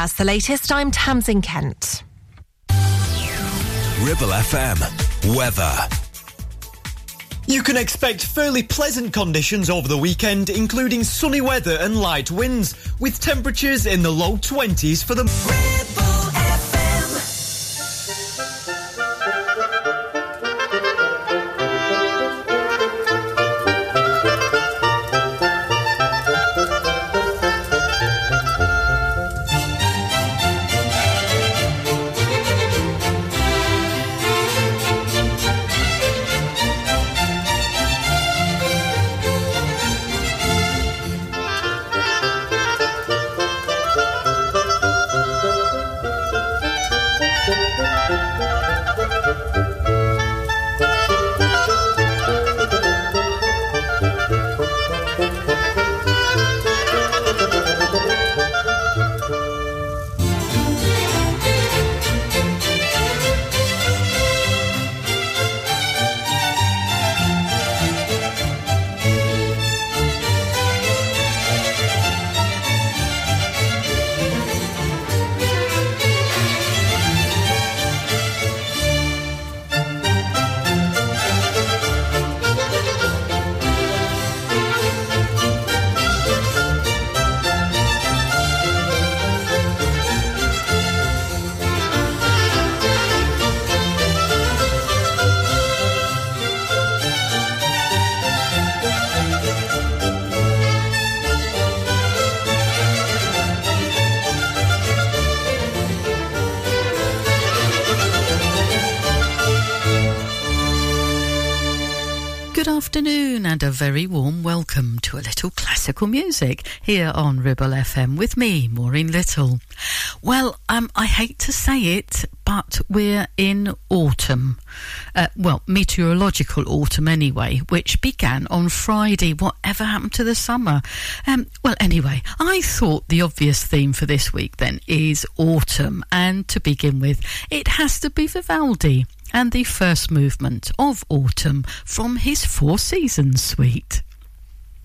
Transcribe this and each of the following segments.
That's the latest. I'm Tamsin Kent. Ribble FM. Weather. You can expect fairly pleasant conditions over the weekend, including sunny weather and light winds, with temperatures in the low 20s for the. To a little classical music here on Ribble FM with me, Maureen Little. Well, um, I hate to say it, but we're in autumn. Uh, well, meteorological autumn anyway, which began on Friday. Whatever happened to the summer? Um, well, anyway, I thought the obvious theme for this week then is autumn, and to begin with, it has to be Vivaldi and the first movement of Autumn from his Four Seasons suite.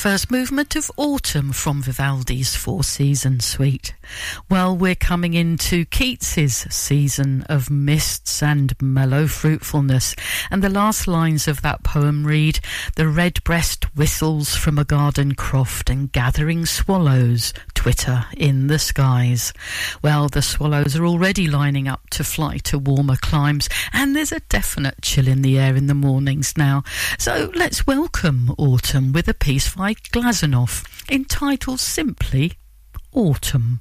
first movement of Autumn from Vivaldi's Four Seasons Suite. Well, we're coming into Keats's season of mists and mellow fruitfulness, and the last lines of that poem read, The redbreast whistles from a garden croft and gathering swallows twitter in the skies. Well, the swallows are already lining up to fly to warmer climes, and there's a definite chill in the air in the mornings now. So let's welcome autumn with a piece by Glazunov entitled simply Autumn.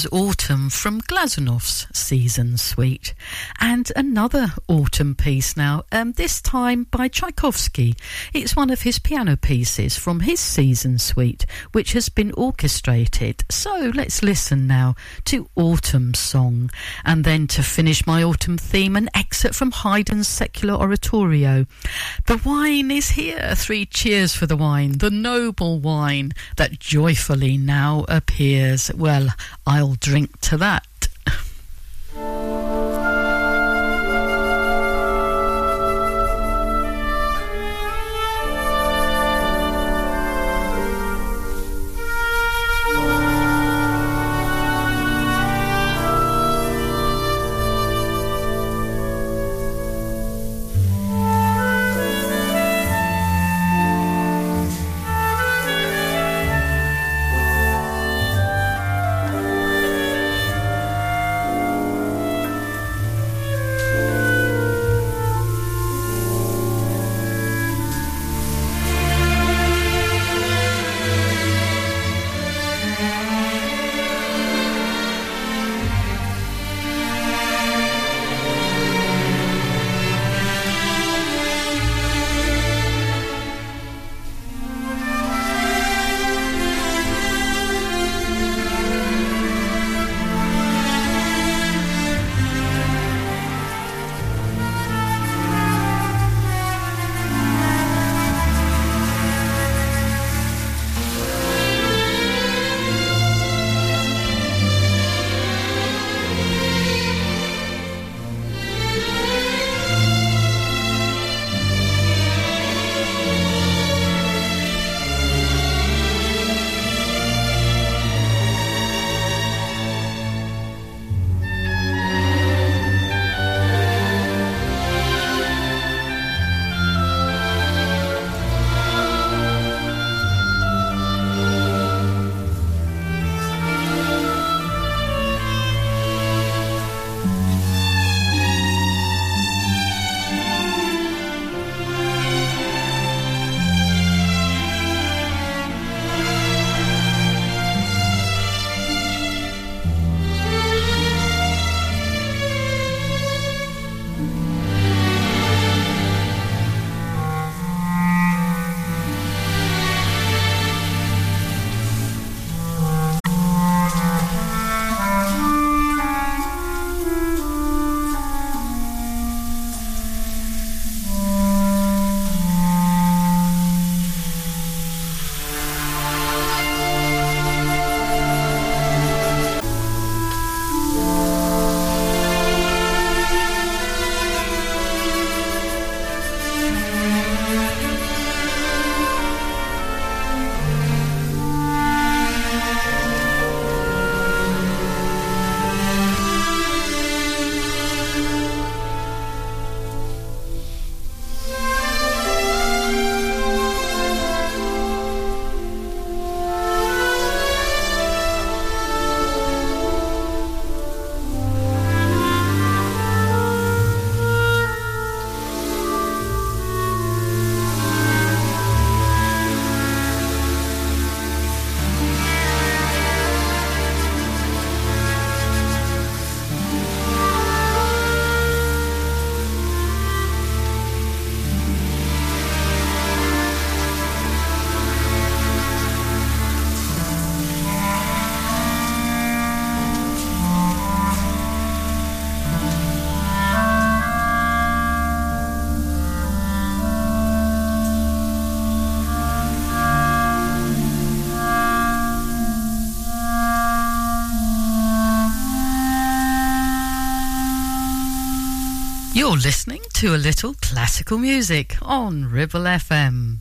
Was Autumn from Glazunov's Season Suite. And another autumn piece now, um, this time by Tchaikovsky. It's one of his piano pieces from his Season Suite, which has been orchestrated. So let's listen now to Autumn Song. And then to finish my autumn theme, an excerpt from Haydn's Secular Oratorio. The wine is here. Three cheers for the wine, the noble wine that joyfully now appears. Well, I'll drink to that. listening to a little classical music on Ribble FM.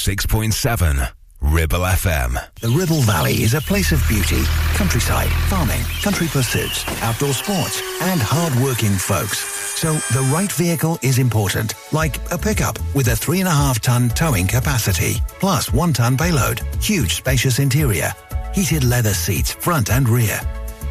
106.7 Ribble FM. The Ribble Valley is a place of beauty, countryside, farming, country pursuits, outdoor sports, and hard-working folks. So the right vehicle is important, like a pickup with a three and a half ton towing capacity, plus one ton payload, huge spacious interior, heated leather seats front and rear,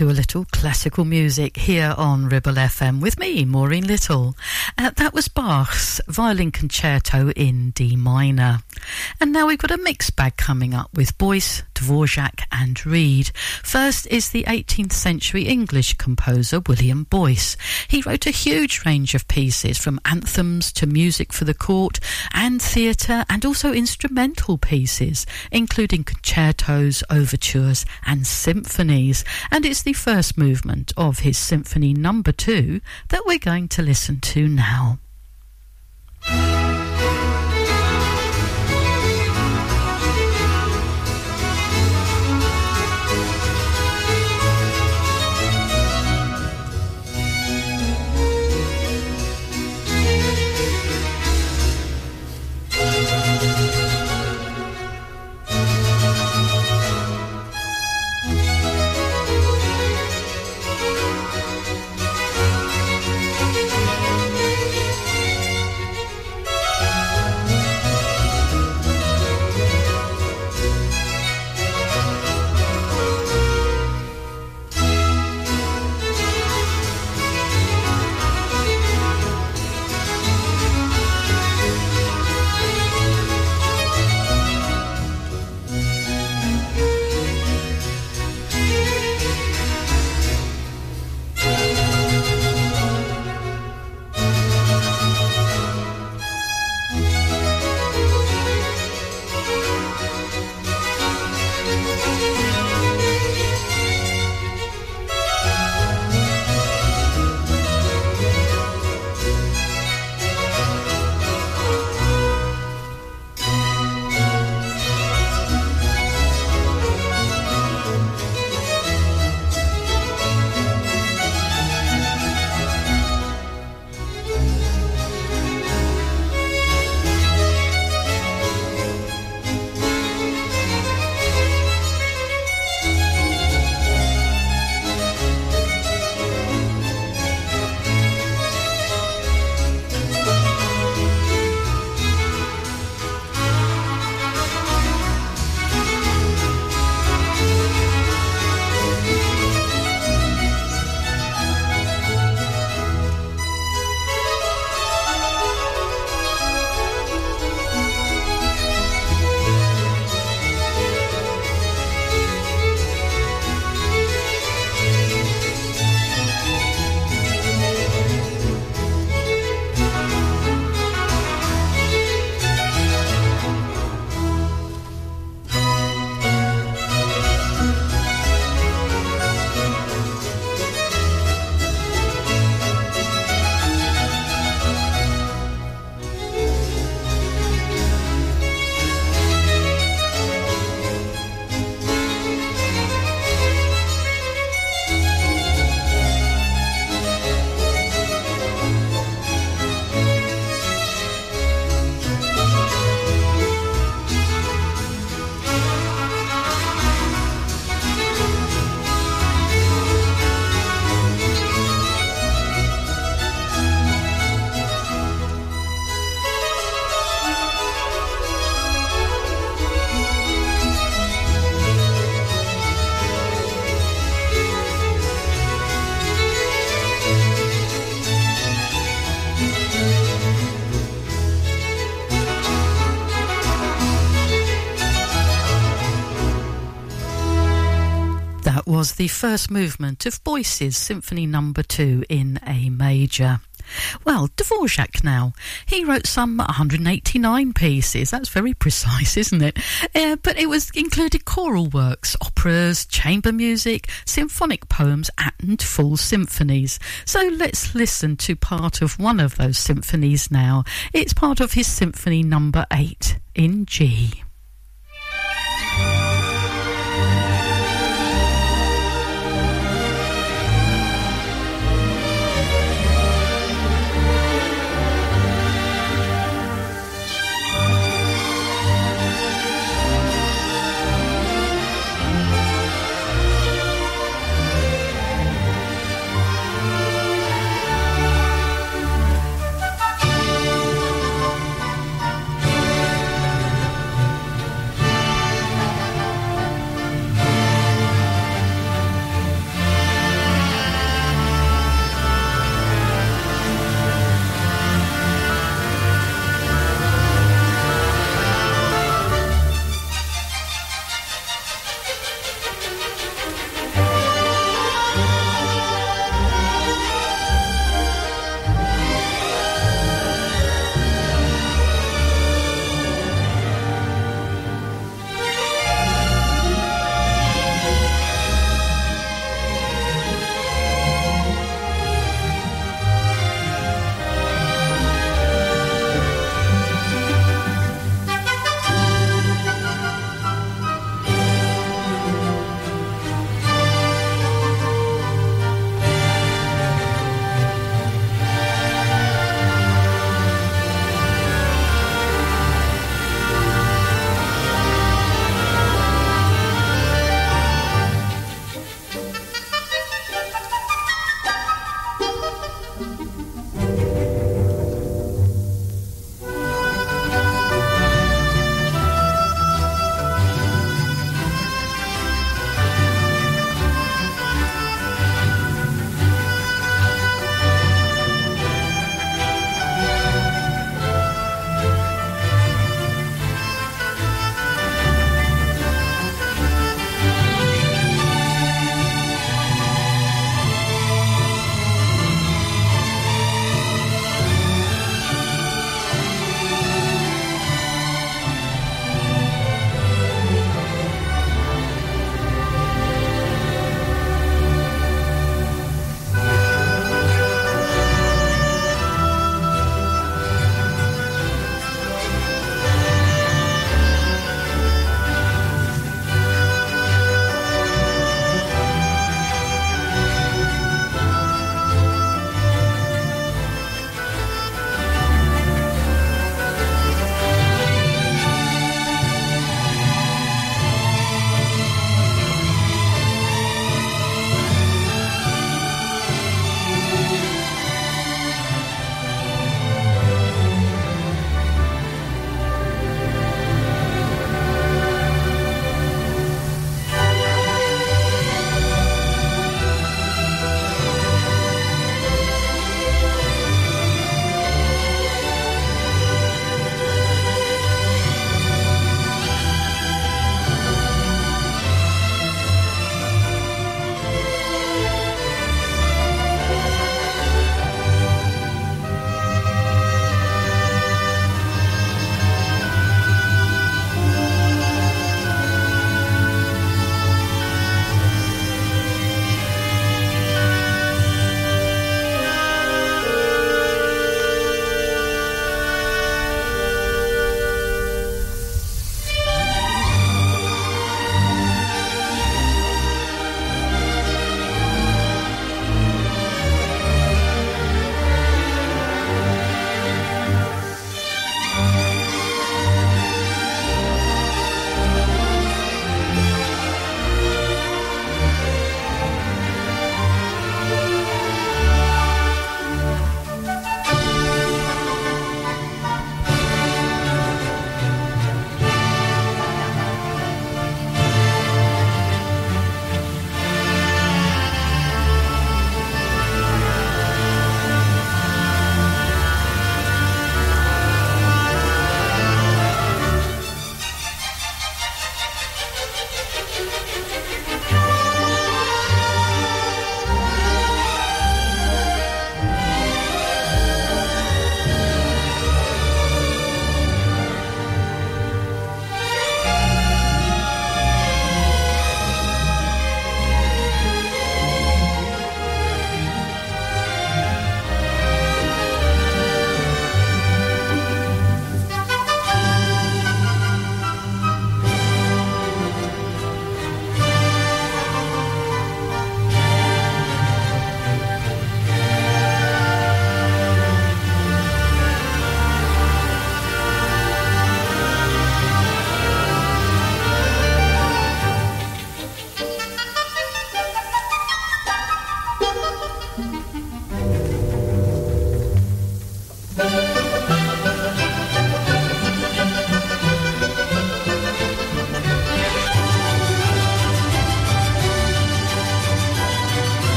To a little classical music here on Ribble FM with me, Maureen Little. Uh, that was Bach's Violin Concerto in D minor. And now we've got a mixed bag coming up with Boyce, Dvorak, and Reed. First is the 18th century English composer William Boyce. He wrote a huge range of pieces from anthems to music for the court and theatre and also instrumental pieces, including concertos, overtures, and symphonies. And it's the first movement of his Symphony Number. 2 that we're going to listen to now. The first movement of Boyce's Symphony Number no. 2 in A major. Well, Dvorak now. He wrote some 189 pieces. That's very precise, isn't it? Uh, but it was included choral works, operas, chamber music, symphonic poems, and full symphonies. So let's listen to part of one of those symphonies now. It's part of his Symphony Number no. 8 in G.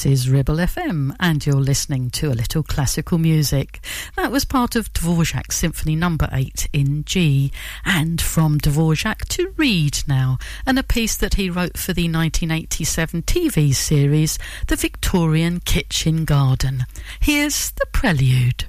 This is Ribble FM, and you're listening to a little classical music. That was part of Dvorak's Symphony Number no. 8 in G, and from Dvorak to Reade now, and a piece that he wrote for the 1987 TV series The Victorian Kitchen Garden. Here's the prelude.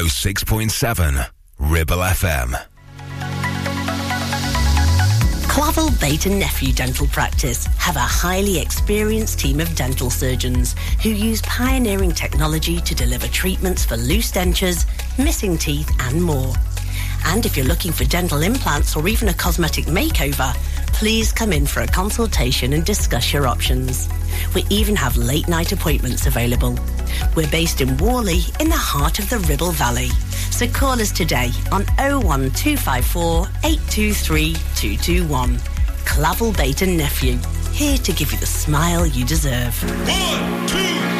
106.7 Ribble FM. Clavel Bait and Nephew Dental Practice have a highly experienced team of dental surgeons who use pioneering technology to deliver treatments for loose dentures, missing teeth and more. And if you're looking for dental implants or even a cosmetic makeover, please come in for a consultation and discuss your options. We even have late night appointments available. We're based in Whalley in the heart of the Ribble Valley. So call us today on 01254 823 221. Clavel Bait and Nephew, here to give you the smile you deserve. One, two,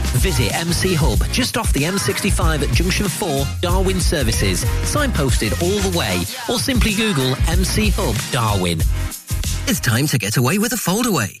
Visit MC Hub just off the M65 at Junction 4, Darwin Services. Signposted all the way or simply Google MC Hub Darwin. It's time to get away with a foldaway.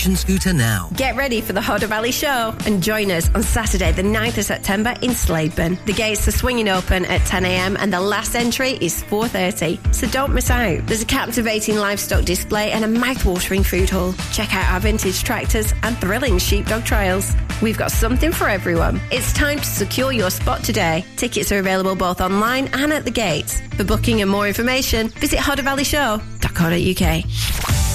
scooter now. Get ready for the Hodder Valley Show and join us on Saturday the 9th of September in Slaidburn. The gates are swinging open at 10am and the last entry is 4.30, so don't miss out. There's a captivating livestock display and a mouth-watering food hall. Check out our vintage tractors and thrilling sheepdog trials. We've got something for everyone. It's time to secure your spot today. Tickets are available both online and at the gates. For booking and more information, visit hoddervalleyshow.co.uk.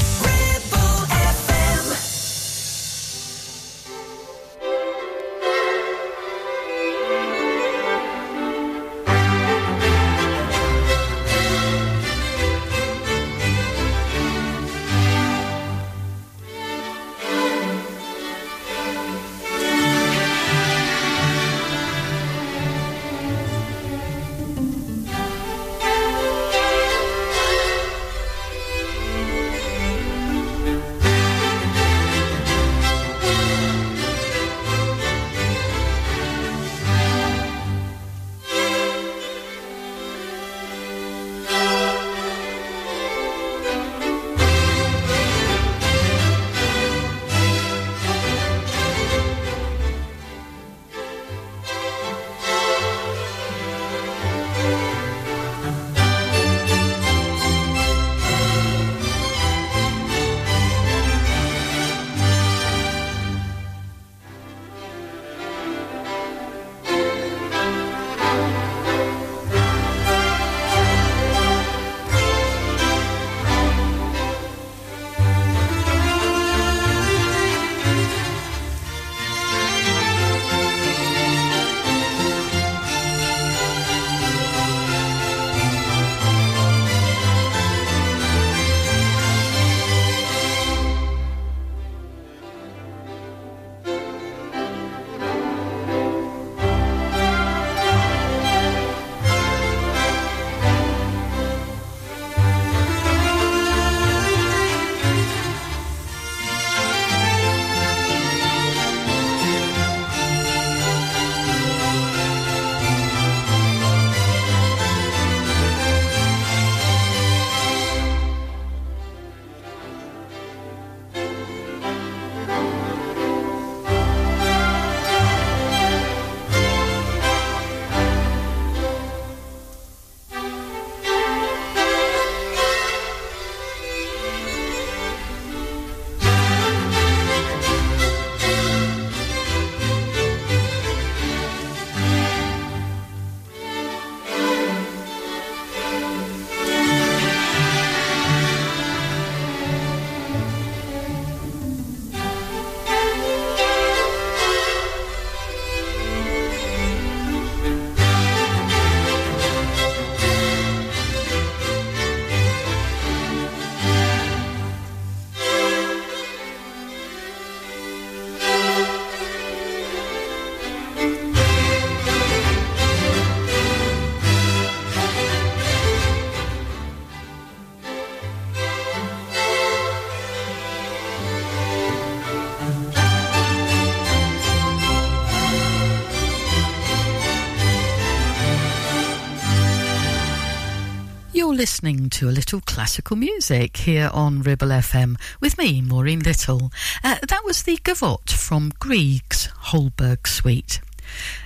listening to a little classical music here on Ribble FM with me, Maureen Little. Uh, that was the Gavotte from Grieg's Holberg Suite.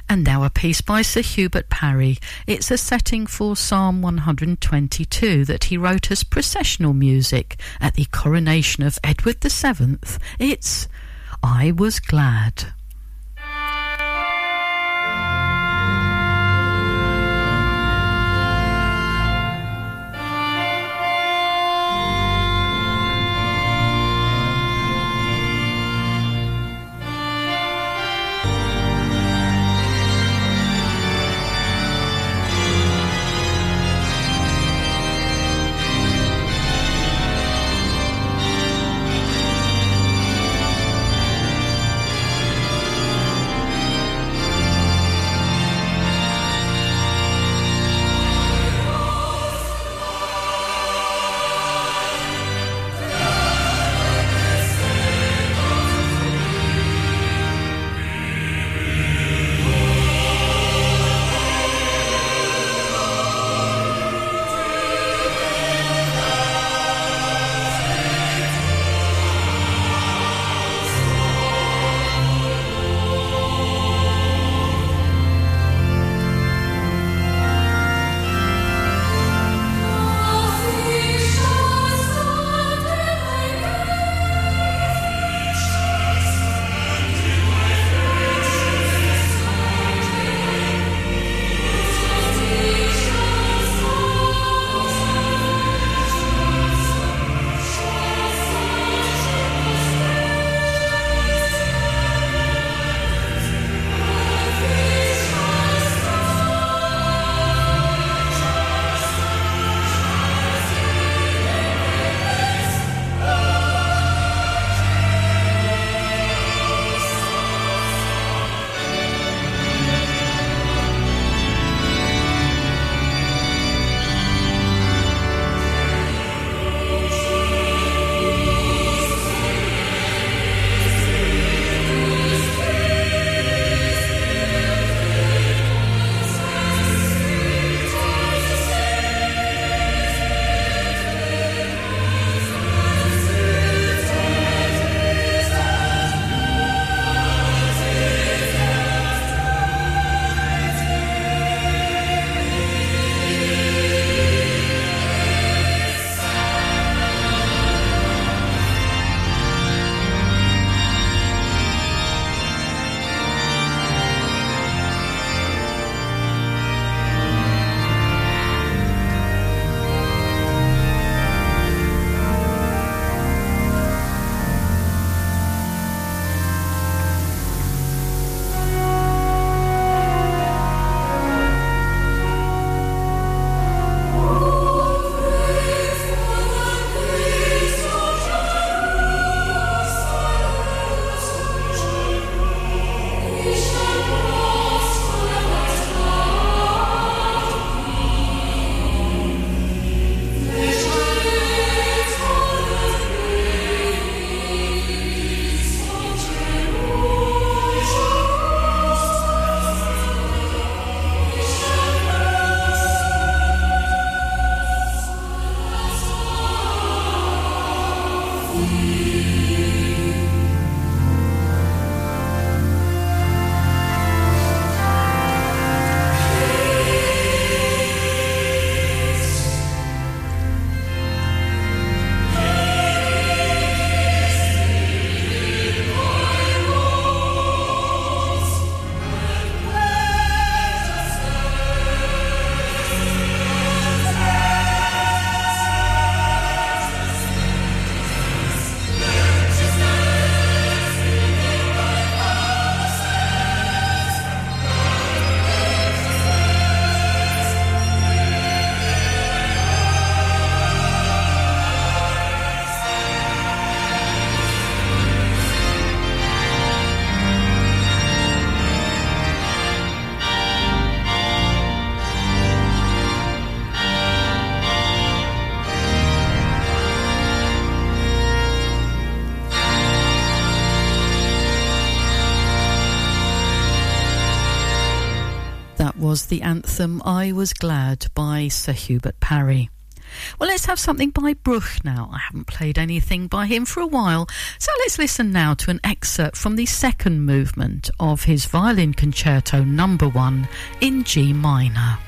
And now a piece by Sir Hubert Parry. It's a setting for Psalm 122 that he wrote as processional music at the coronation of Edward VII. It's I Was Glad. Was the anthem I Was Glad by Sir Hubert Parry. Well, let's have something by Bruch now. I haven't played anything by him for a while, so let's listen now to an excerpt from the second movement of his violin concerto number one in G minor.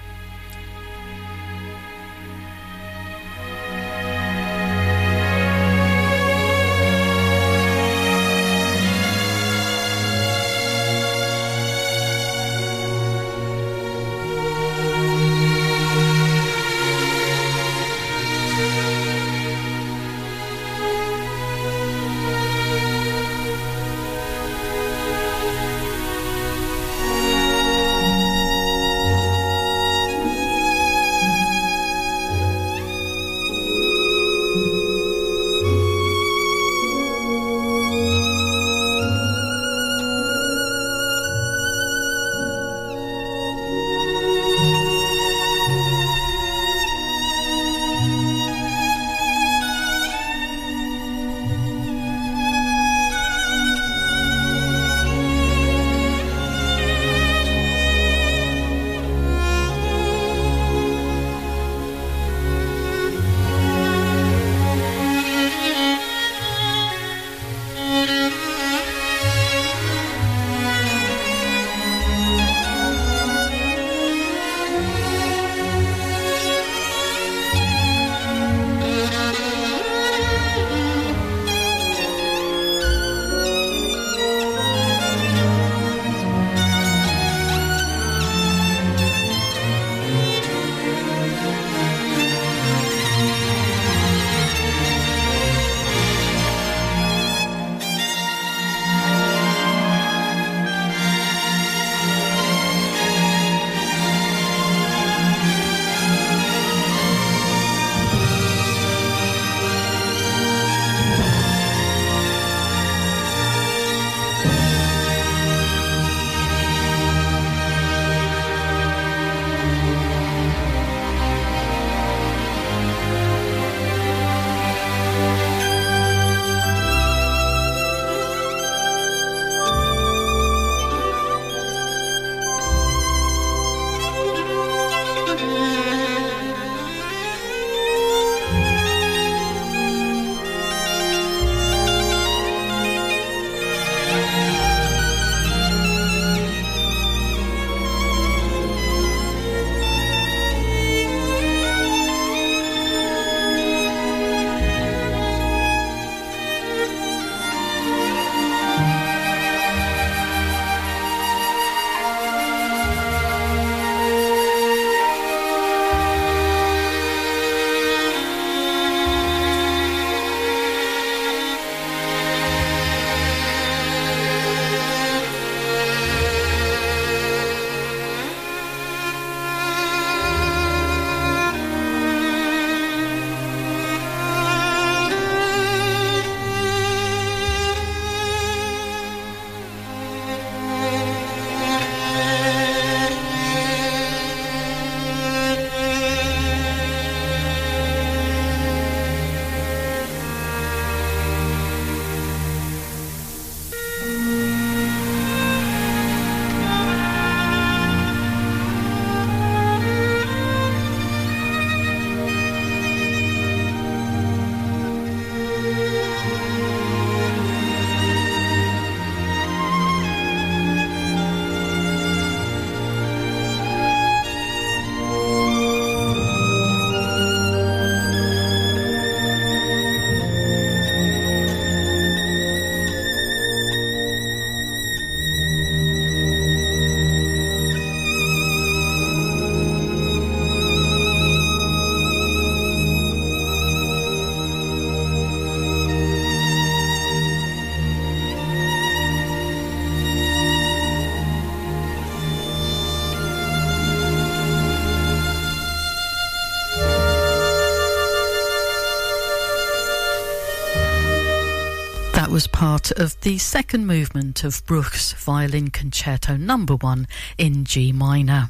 Of the second movement of Bruch's Violin Concerto Number One in G minor.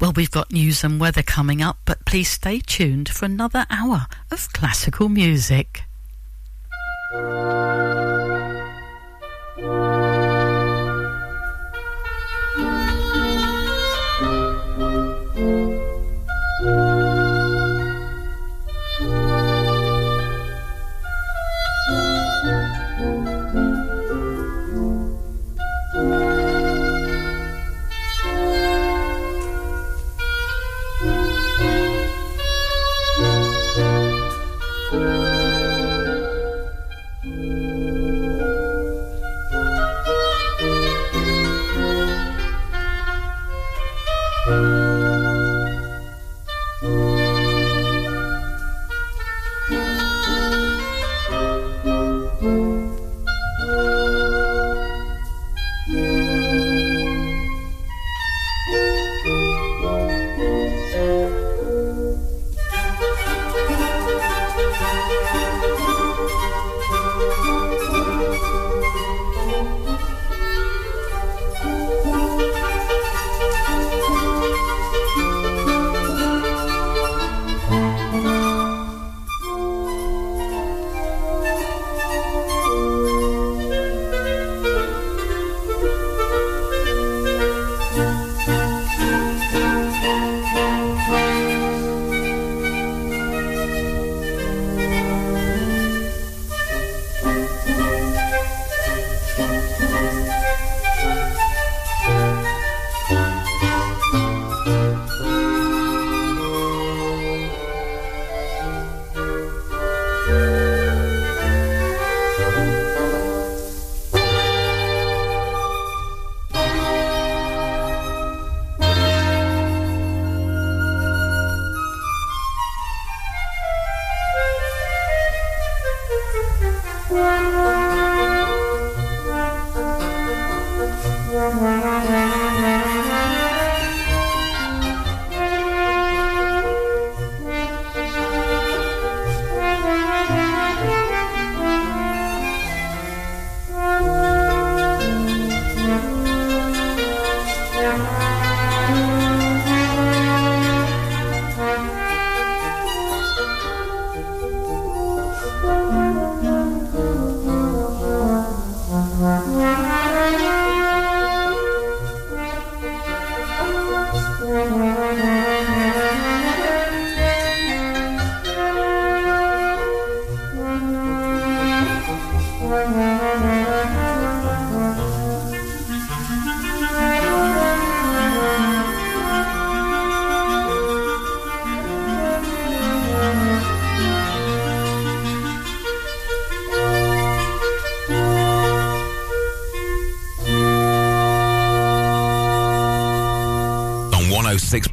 Well, we've got news and weather coming up, but please stay tuned for another hour of classical music.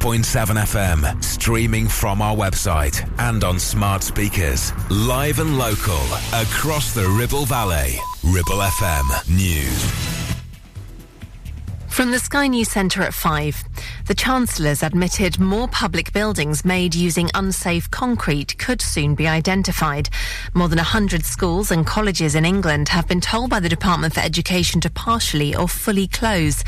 106.7 FM, streaming from our website and on smart speakers. Live and local, across the Ribble Valley. Ribble FM News. From the Sky News Centre at 5. The Chancellor's admitted more public buildings made using unsafe concrete could soon be identified. More than 100 schools and colleges in England have been told by the Department for Education to partially or fully close.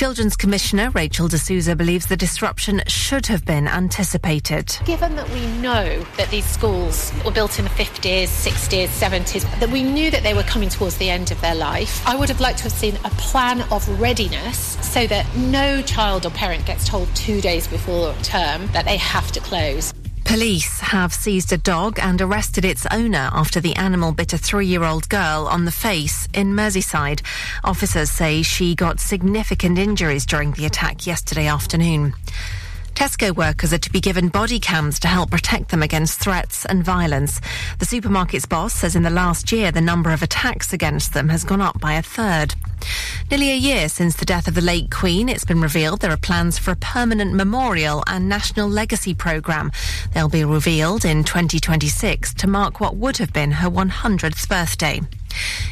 Children's Commissioner Rachel de Souza believes the disruption should have been anticipated. Given that we know that these schools were built in the 50s, 60s, 70s, that we knew that they were coming towards the end of their life, I would have liked to have seen a plan of readiness so that no child or parent gets told two days before term that they have to close. Police have seized a dog and arrested its owner after the animal bit a three year old girl on the face in Merseyside. Officers say she got significant injuries during the attack yesterday afternoon. Tesco workers are to be given body cams to help protect them against threats and violence. The supermarket's boss says in the last year the number of attacks against them has gone up by a third. Nearly a year since the death of the late Queen, it's been revealed there are plans for a permanent memorial and national legacy programme. They'll be revealed in 2026 to mark what would have been her 100th birthday.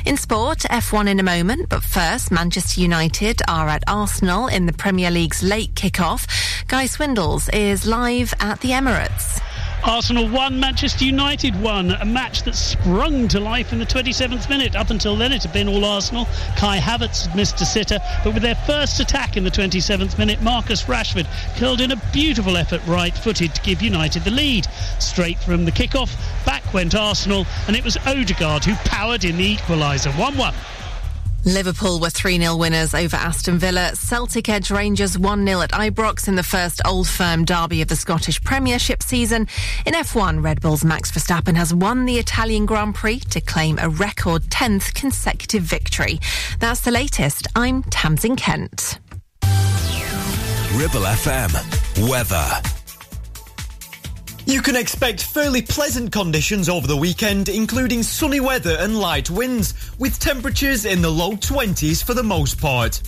In sport, F1 in a moment, but first, Manchester United are at Arsenal in the Premier League's late kick-off. Guy Swindles is live at the Emirates. Arsenal one, Manchester United one. A match that sprung to life in the 27th minute. Up until then, it had been all Arsenal. Kai Havertz had missed a sitter, but with their first attack in the 27th minute, Marcus Rashford curled in a beautiful effort right footed to give United the lead. Straight from the kick-off, went Arsenal, and it was Odegaard who powered in the equaliser. 1 1. Liverpool were 3 0 winners over Aston Villa. Celtic edge Rangers 1 0 at Ibrox in the first Old Firm derby of the Scottish Premiership season. In F1, Red Bull's Max Verstappen has won the Italian Grand Prix to claim a record 10th consecutive victory. That's the latest. I'm Tamsin Kent. Ribble FM. Weather. You can expect fairly pleasant conditions over the weekend, including sunny weather and light winds, with temperatures in the low 20s for the most part.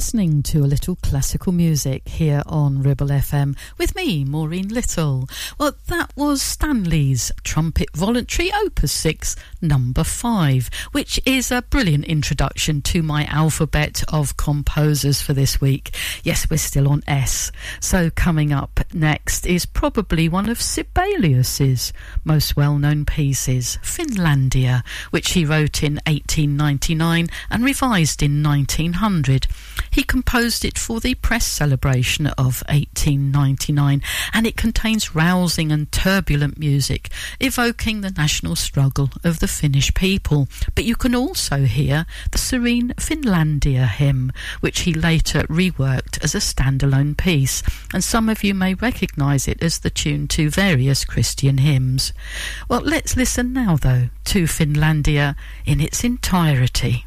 Listening to a little classical music here on Ribble FM with me, Maureen Little. Well, that was Stanley's Trumpet Voluntary Opus 6, number 5, which is a brilliant introduction to my alphabet of composers for this week. Yes, we're still on S. So coming up next is probably one of Sibelius's most well-known pieces, Finlandia, which he wrote in 1899 and revised in 1900. He composed it for the press celebration of 1899 and it contains rousing and turbulent music evoking the national struggle of the Finnish people. But you can also hear the serene Finlandia hymn, which he later reworked as a standalone piece, and some of you may recognise it as the tune to various Christian hymns. Well, let's listen now, though, to Finlandia in its entirety.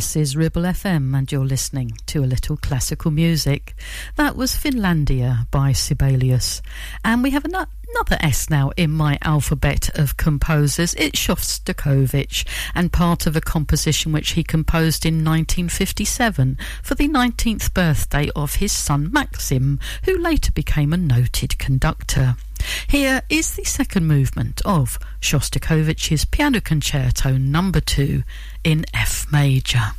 This is Ribble FM, and you're listening to a little classical music. That was Finlandia by Sibelius. And we have another S now in my alphabet of composers. It's Shostakovich, and part of a composition which he composed in 1957 for the 19th birthday of his son Maxim, who later became a noted conductor. Here is the second movement of Shostakovich's Piano Concerto Number 2 in F major.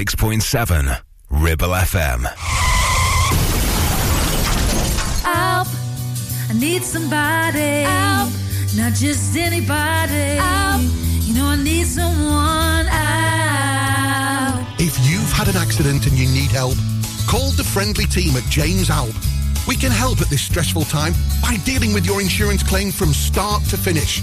106.7 Ribble FM. Help! I need somebody. Help! Not just anybody. Help! You know I need someone. Help! If you've had an accident and you need help, call the friendly team at James Alpe. We can help at this stressful time by dealing with your insurance claim from start to finish.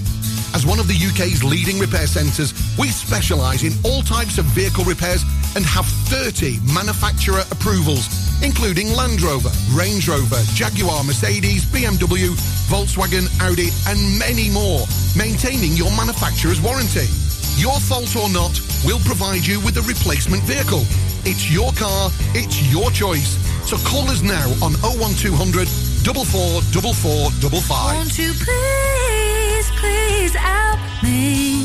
As one of the UK's leading repair centres, we specialise in all types of vehicle repairs and have 30 manufacturer approvals, including Land Rover, Range Rover, Jaguar, Mercedes, BMW, Volkswagen, Audi, and many more, maintaining your manufacturer's warranty. Your fault or not, we'll provide you with a replacement vehicle. It's your car, it's your choice. So call us now on 01200 444455. Won't you please, please help me?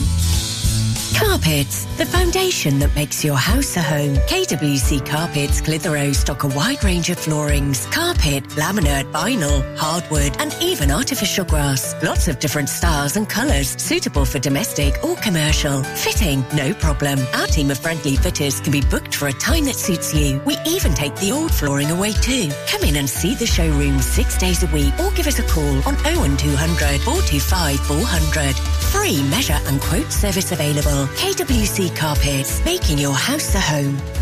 Carpets, the foundation that makes your house a home. KWC Carpets Clitheroe stock a wide range of floorings, carpet, laminate, vinyl, hardwood, and even artificial grass. Lots of different styles and colours, suitable for domestic or commercial. Fitting, no problem. Our team of friendly fitters can be booked for a time that suits you. We even take the old flooring away too. Come in and see the showroom six days a week or give us a call on 01200 425 400. Free measure and quote service available. KWC Carpets, making your house a home.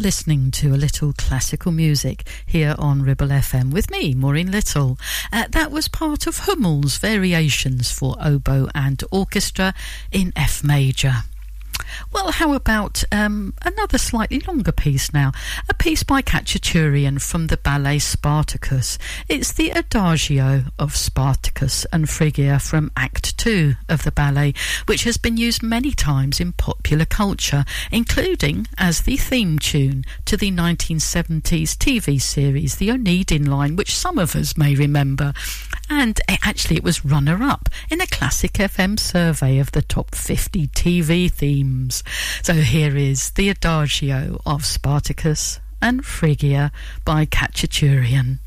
Listening to a little classical music here on Ribble FM with me, Maureen Little. Uh, that was part of Hummel's variations for oboe and orchestra in F major. Well, how about um, another slightly longer piece now? A piece by Khachaturian from the ballet Spartacus. It's the Adagio of Spartacus and Phrygia from Act 2 of the ballet, which has been used many times in popular culture, including as the theme tune to the 1970s TV series The Onedin Line, which some of us may remember. And actually, it was runner up in a Classic FM survey of the top 50 TV themes. So here is the Adagio of Spartacus and Phrygia by Khachaturian.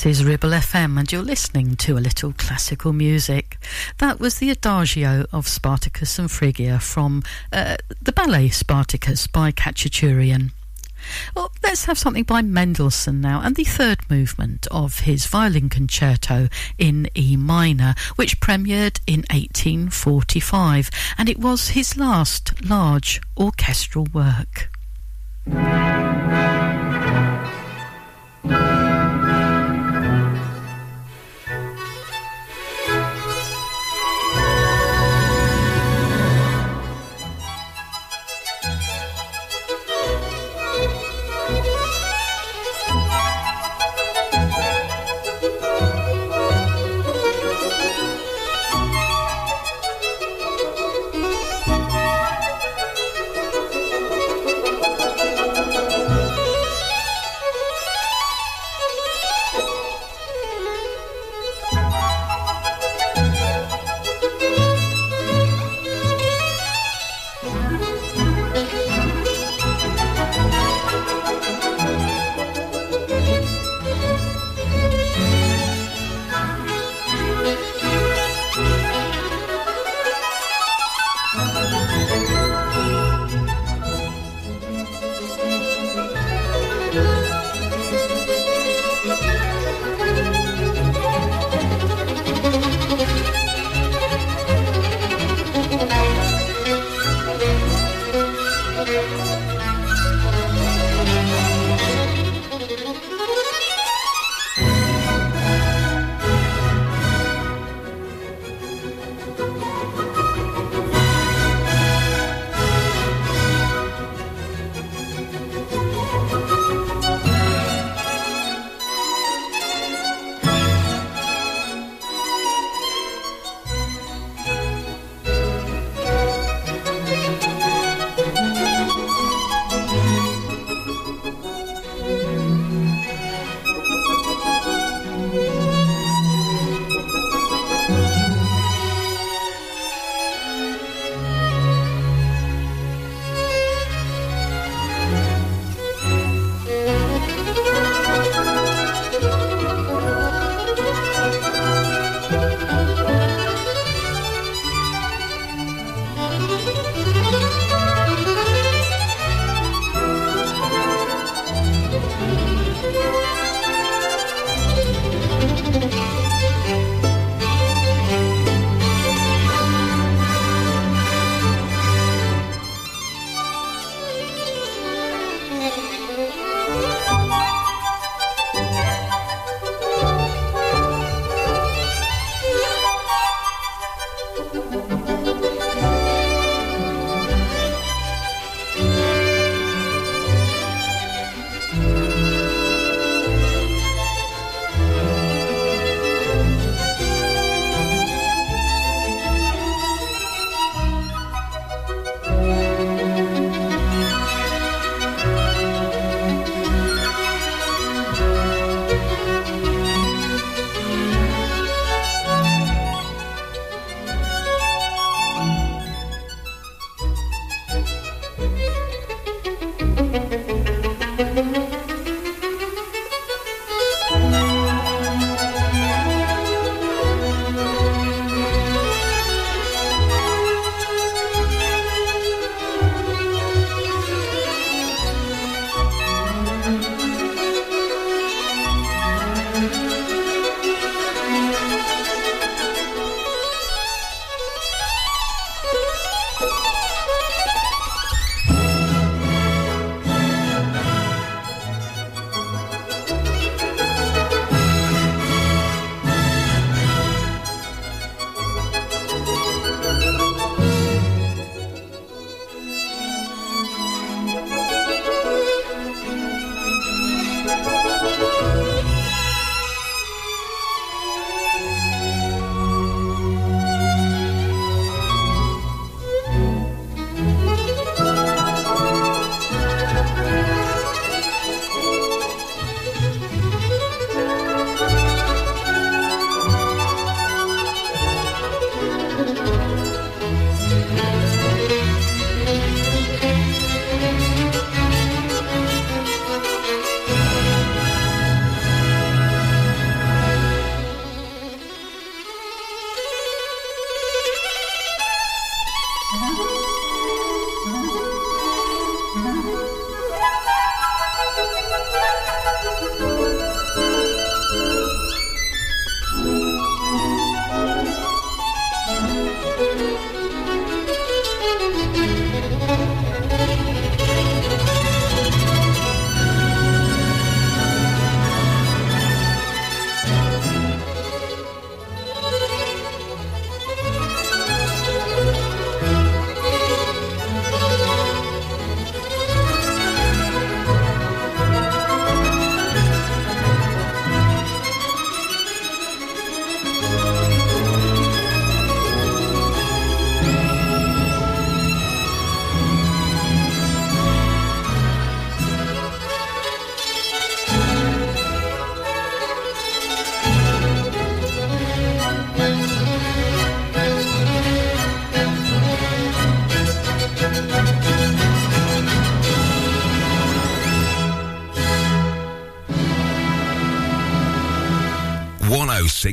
This is Ribble FM, and you're listening to a little classical music. That was the Adagio of Spartacus and Phrygia from uh, the ballet Spartacus by Khachaturian. Well, let's have something by Mendelssohn now, and the third movement of his violin concerto in E minor, which premiered in 1845, and it was his last large orchestral work.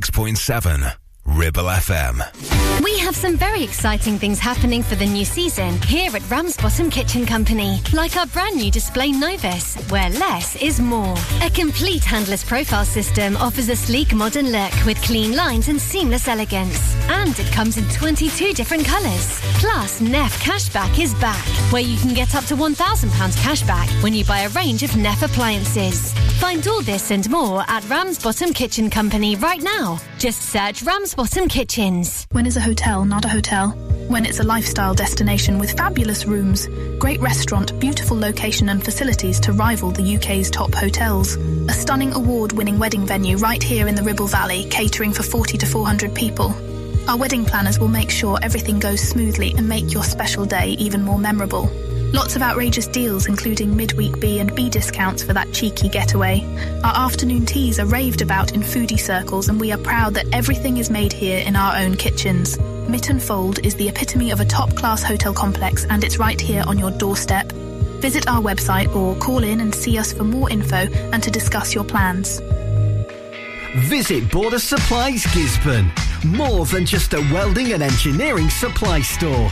106.7 Ribble FM. We have some very exciting things happening for the new season here at Ramsbottom Kitchen Company, like our brand new display Novus, where less is more. A complete handless profile system offers a sleek modern look with clean lines and seamless elegance. And it comes in 22 different colours. Plus, Neff Cashback is back, where you can get up to £1,000 cashback when you buy a range of Neff appliances. Find all this and more at Ramsbottom Kitchen Company right now. Just search Ramsbottom Kitchens. When is a hotel not a hotel? When it's a lifestyle destination with fabulous rooms, great restaurant, beautiful location and facilities to rival the UK's top hotels. A stunning award-winning wedding venue right here in the Ribble Valley, catering for 40 to 400 people. Our wedding planners will make sure everything goes smoothly and make your special day even more memorable. Lots of outrageous deals, including midweek B and B discounts for that cheeky getaway. Our afternoon teas are raved about in foodie circles, and we are proud that everything is made here in our own kitchens. Mytton Fold is the epitome of a top-class hotel complex, and it's right here on your doorstep. Visit our website or call in and see us for more info and to discuss your plans. Visit Border Supplies Gisburn. More than just a welding and engineering supply store.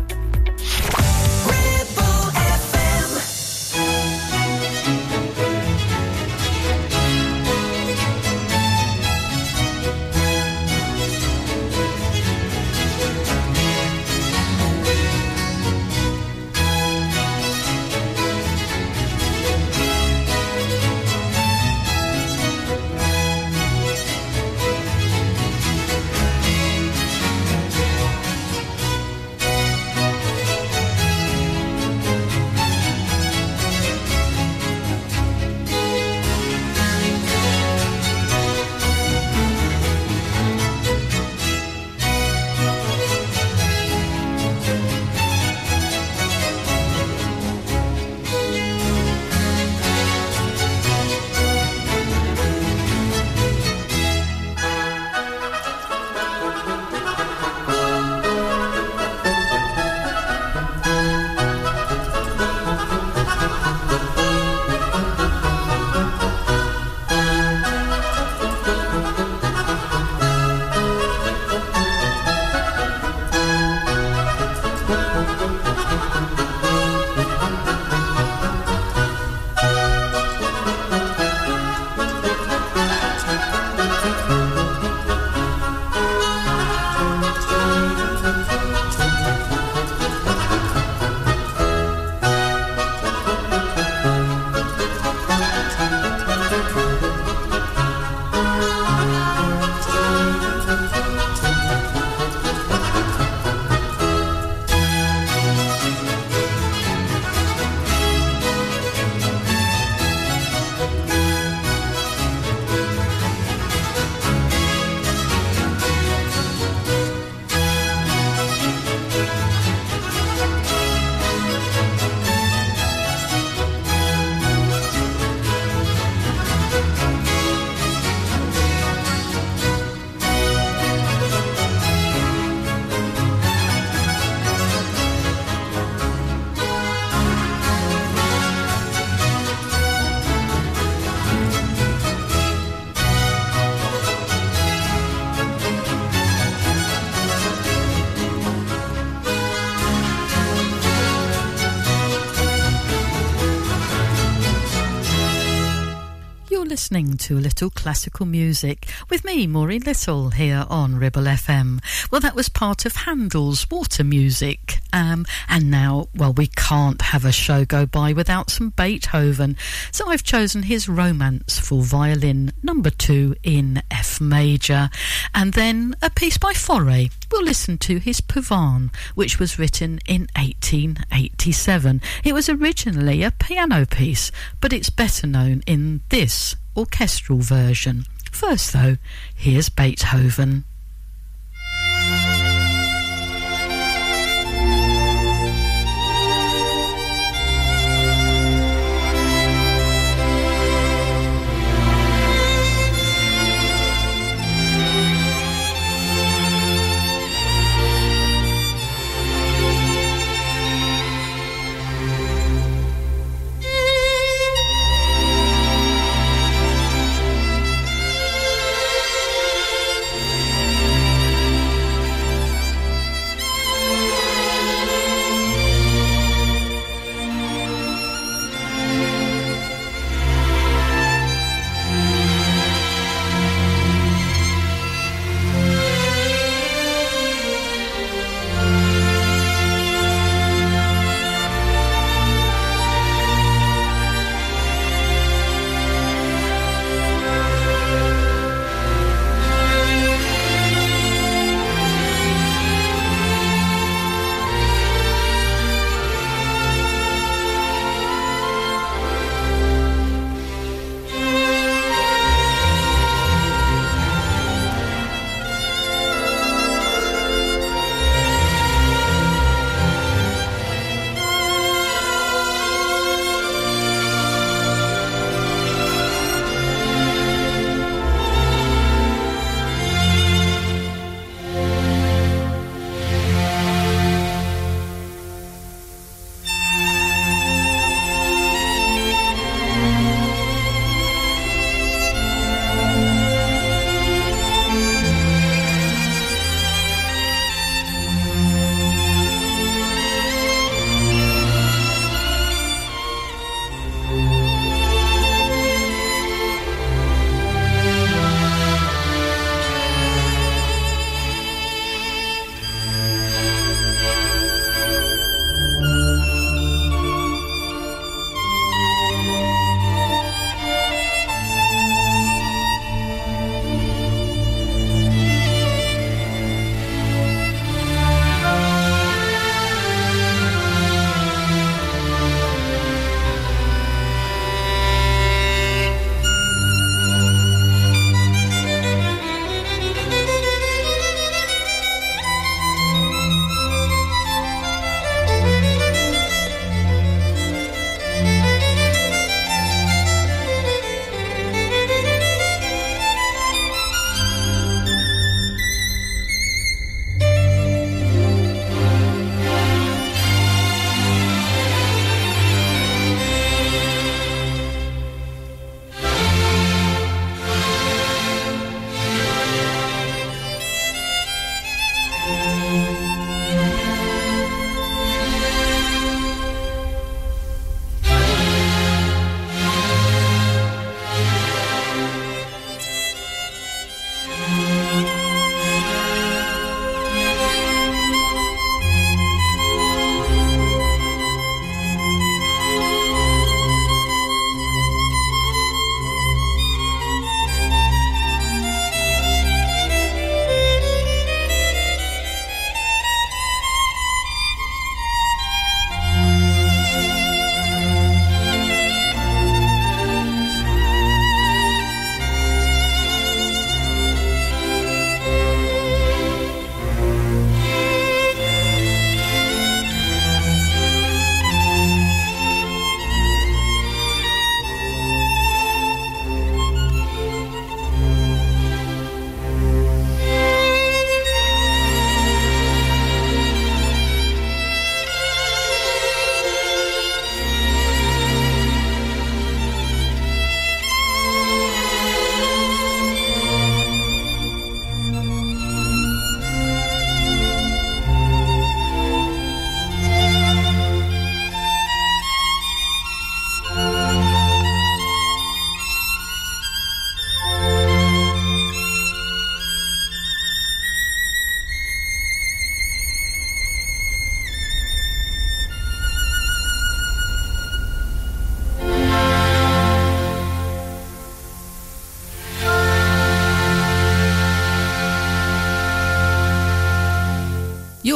Bye. Listening to a little classical music with me, Maureen Little, here on Ribble FM. Well, that was part of Handel's Water Music. Um, and now, well, we can't have a show go by without some Beethoven. So I've chosen his Romance for Violin number two in F major. And then a piece by Fauré. We'll listen to his Pavane, which was written in 1887. It was originally a piano piece, but it's better known in this orchestral version. First, though, here's Beethoven.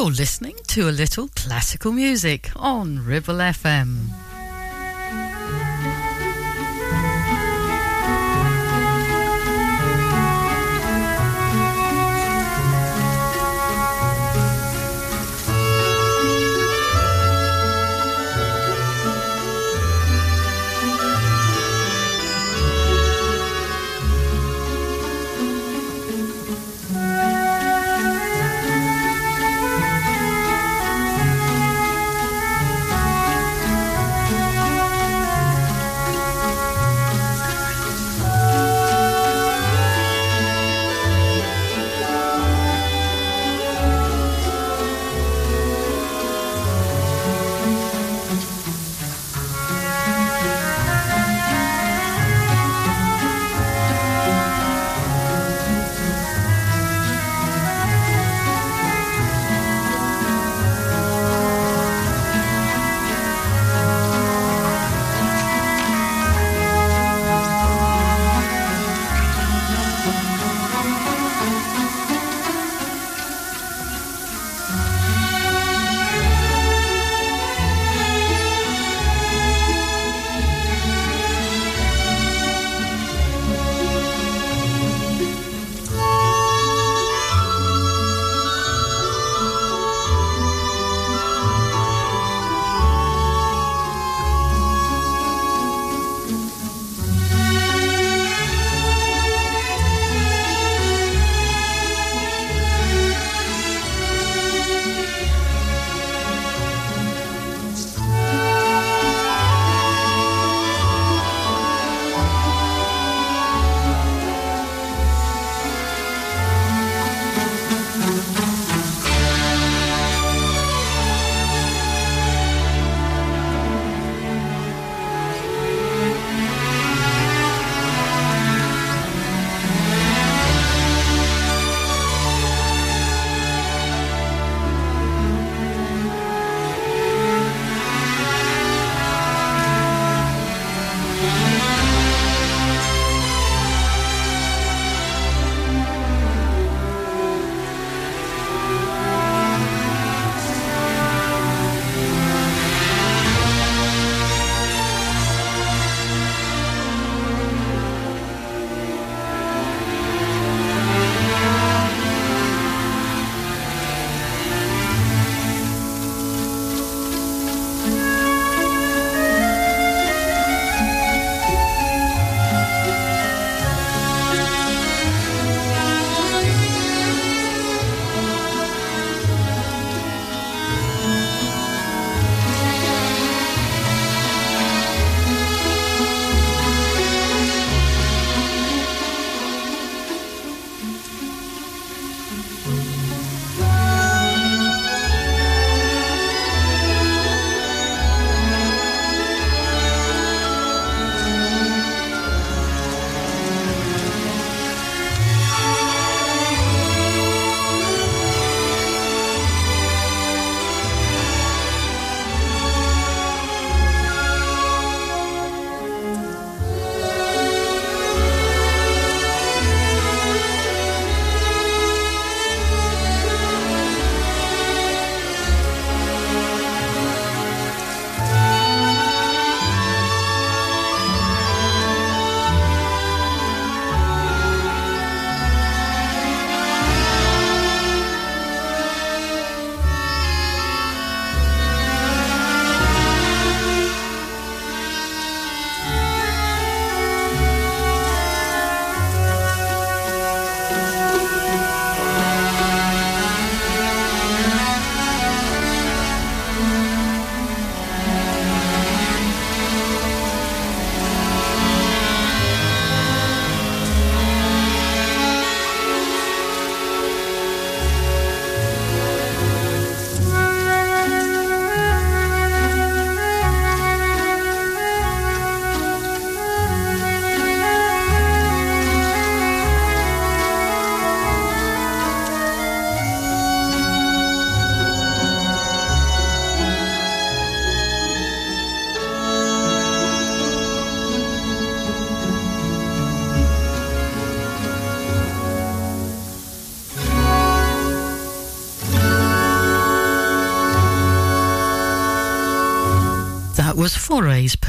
You're listening to a little classical music on Ribble FM.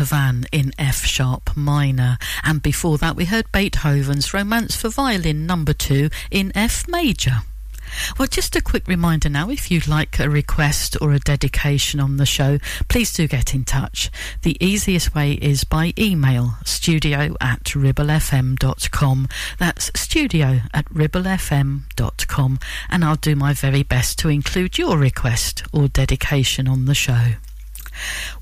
Pavan in F sharp minor, and before that we heard Beethoven's Romance for Violin number 2 in F major. Well, just a quick reminder now if you'd like a request or a dedication on the show, please do get in touch. The easiest way is by email studio at ribblefm.com. That's studio at ribblefm.com, and I'll do my very best to include your request or dedication on the show.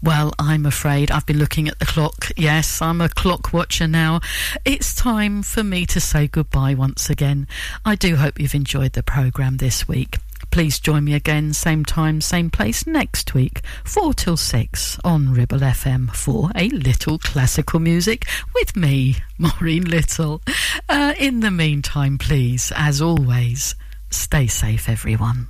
Well, I'm afraid I've been looking at the clock. Yes, I'm a clock watcher now. It's time for me to say goodbye once again. I do hope you've enjoyed the programme this week. Please join me again, same time, same place next week, 4 till 6 on Ribble FM for a little classical music with me, Maureen Little. Uh, in the meantime, please, as always, stay safe, everyone.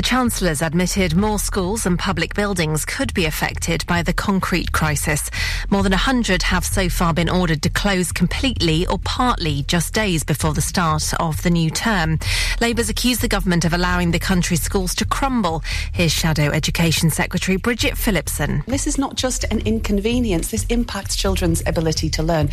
The Chancellor's admitted more schools and public buildings could be affected by the concrete crisis. More than 100 have so far been ordered to close completely or partly just days before the start of the new term. Labour's accused the government of allowing the country's schools to crumble. Here's Shadow Education Secretary Bridget Phillipson. This is not just an inconvenience, this impacts children's ability to learn.